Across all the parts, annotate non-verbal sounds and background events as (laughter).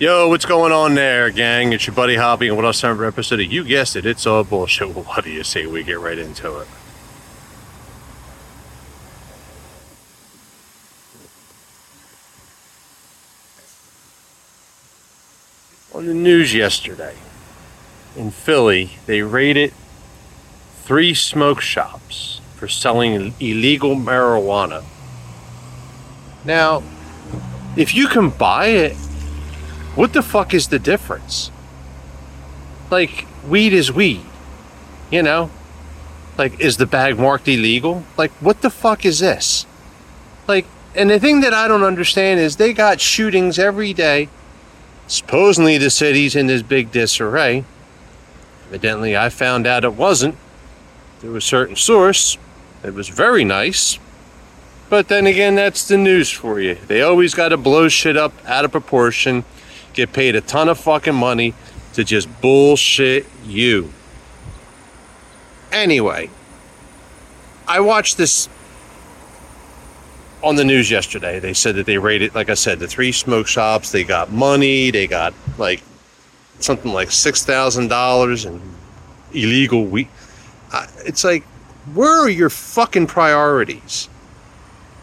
Yo, what's going on there, gang? It's your buddy Hoppy, and what else? Another episode of You Guessed It, It's All Bullshit. Well, (laughs) what do you say we get right into it? On the news yesterday, in Philly, they raided three smoke shops for selling illegal marijuana. Now, if you can buy it, what the fuck is the difference? Like, weed is weed, you know? Like, is the bag marked illegal? Like, what the fuck is this? Like, and the thing that I don't understand is they got shootings every day. Supposedly the city's in this big disarray. Evidently, I found out it wasn't. Through a certain source. It was very nice. But then again, that's the news for you. They always got to blow shit up out of proportion, get paid a ton of fucking money to just bullshit you. Anyway, I watched this on the news yesterday. They said that they raided, like I said, the three smoke shops. They got money. They got like something like $6,000 in illegal weed. Uh, It's like, where are your fucking priorities?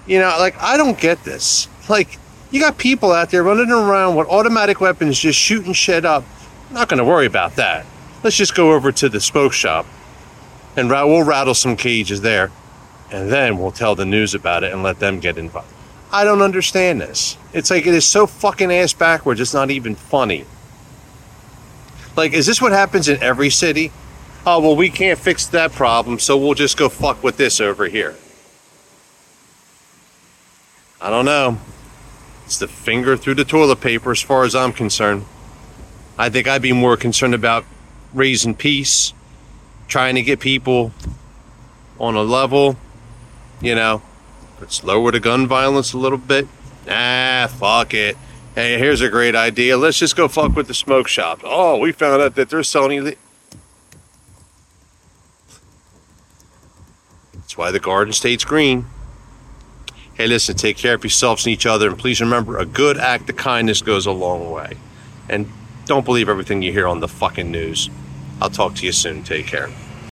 You know, like, I don't get this. Like, you got people out there running around with automatic weapons just shooting shit up. Not going to worry about that. Let's just go over to the spoke shop and we'll rattle some cages there. And then we'll tell the news about it and let them get involved. I don't understand this. It's like it is so fucking ass backwards, it's not even funny. Like, is this what happens in every city? Oh, well, we can't fix that problem, so we'll just go fuck with this over here. I don't know. It's the finger through the toilet paper as far as I'm concerned. I think I'd be more concerned about raising peace, trying to get people on a level, you know, let's lower the gun violence a little bit. Ah, fuck it. Hey, here's a great idea. Let's just go fuck with the smoke shop. Oh, we found out that they're selling. Ille- That's why the garden stays green. Hey, listen, take care of yourselves and each other, and please remember a good act of kindness goes a long way. And don't believe everything you hear on the fucking news. I'll talk to you soon. Take care.